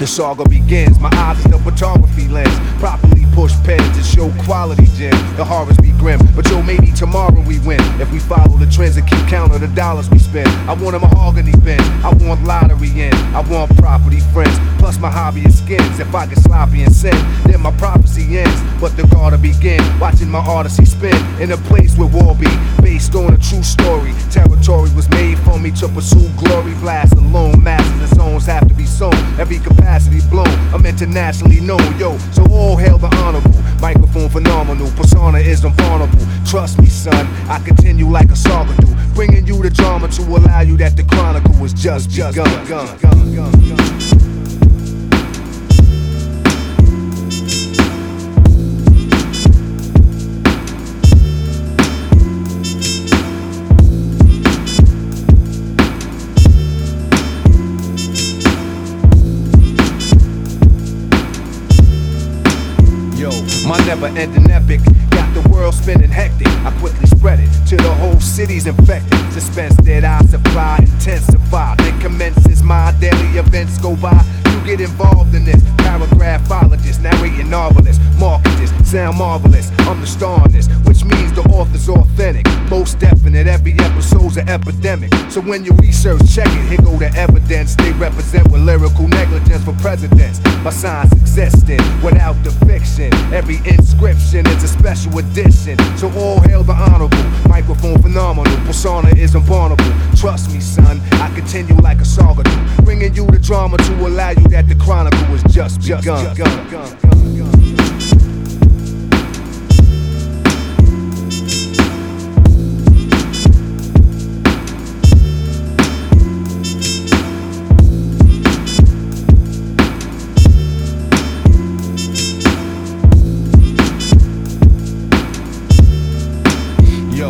The saga begins, my eyes is the photography lens. Properly push pens to show quality gems. The horrors be grim, but yo, maybe tomorrow we win. If we follow the trends and keep count of the dollars we spend. I want a mahogany bin, I want lottery in, I want property friends. Plus my hobby is skins. If I get sloppy and sin, then my prophecy ends. But the gotta begin, watching my odyssey spin in a place where war be based on a true story. Territory was made for me to pursue glory. Blast alone, Every capacity blown, I'm internationally known, yo. So all hail the honorable. Microphone phenomenal, persona is unvulnerable. Trust me, son, I continue like a saga do. Bringing you the drama to allow you that the chronicle was just. Yo, my never ending epic got the world spinning hectic. I quickly spread it till the whole city's infected. Suspense that I supply intensify. Then commences my daily events go by. You get involved in this. Paragraphologist, narrating novelist, marketers, sound marvelous. I'm the star in this, which means the author's authentic. Most definite, every episode's an epidemic. So when you research, check it. Here go the evidence. They represent with lyrical negligence for presidents. My signs existing without the fiction. Every inscription is a special edition. So all hail the honorable. Microphone phenomenal. Persona is unvarnable. Trust me, son. I continue like a saga do. Bringing you the drama to allow you that the chronicle was just begun.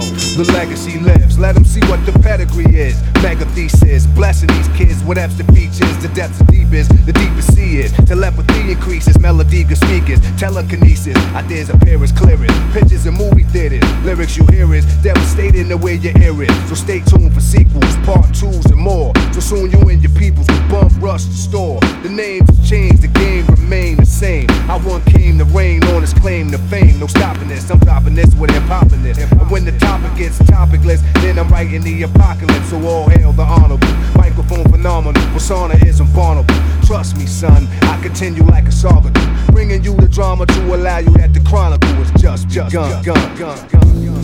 The legacy lives. Let them see what the pedigree is. Mega thesis, blessing these kids. Whatever's the features, the depths of deep is, the deepest sea is. Telepathy increases, melody good speakers, telekinesis. Ideas appear as clearest. Pictures in movie theaters, lyrics you hear is devastating the way you hear it. So stay tuned for sequels, part twos, and more. So soon you and your peoples will bump rush the store. The names change, the game remain the same. I one came to reign on his claim to fame. No stopping this, I'm dropping this with hip hopping this. And when the topic gets topicless, then I'm writing the apocalypse. So all hail the honorable. Microphone phenomenal, persona is invulnerable. Trust me, son, I continue like a saga. Bringing you the drama to allow you that the chronicle was just begun. Gun, gun, gun, gun.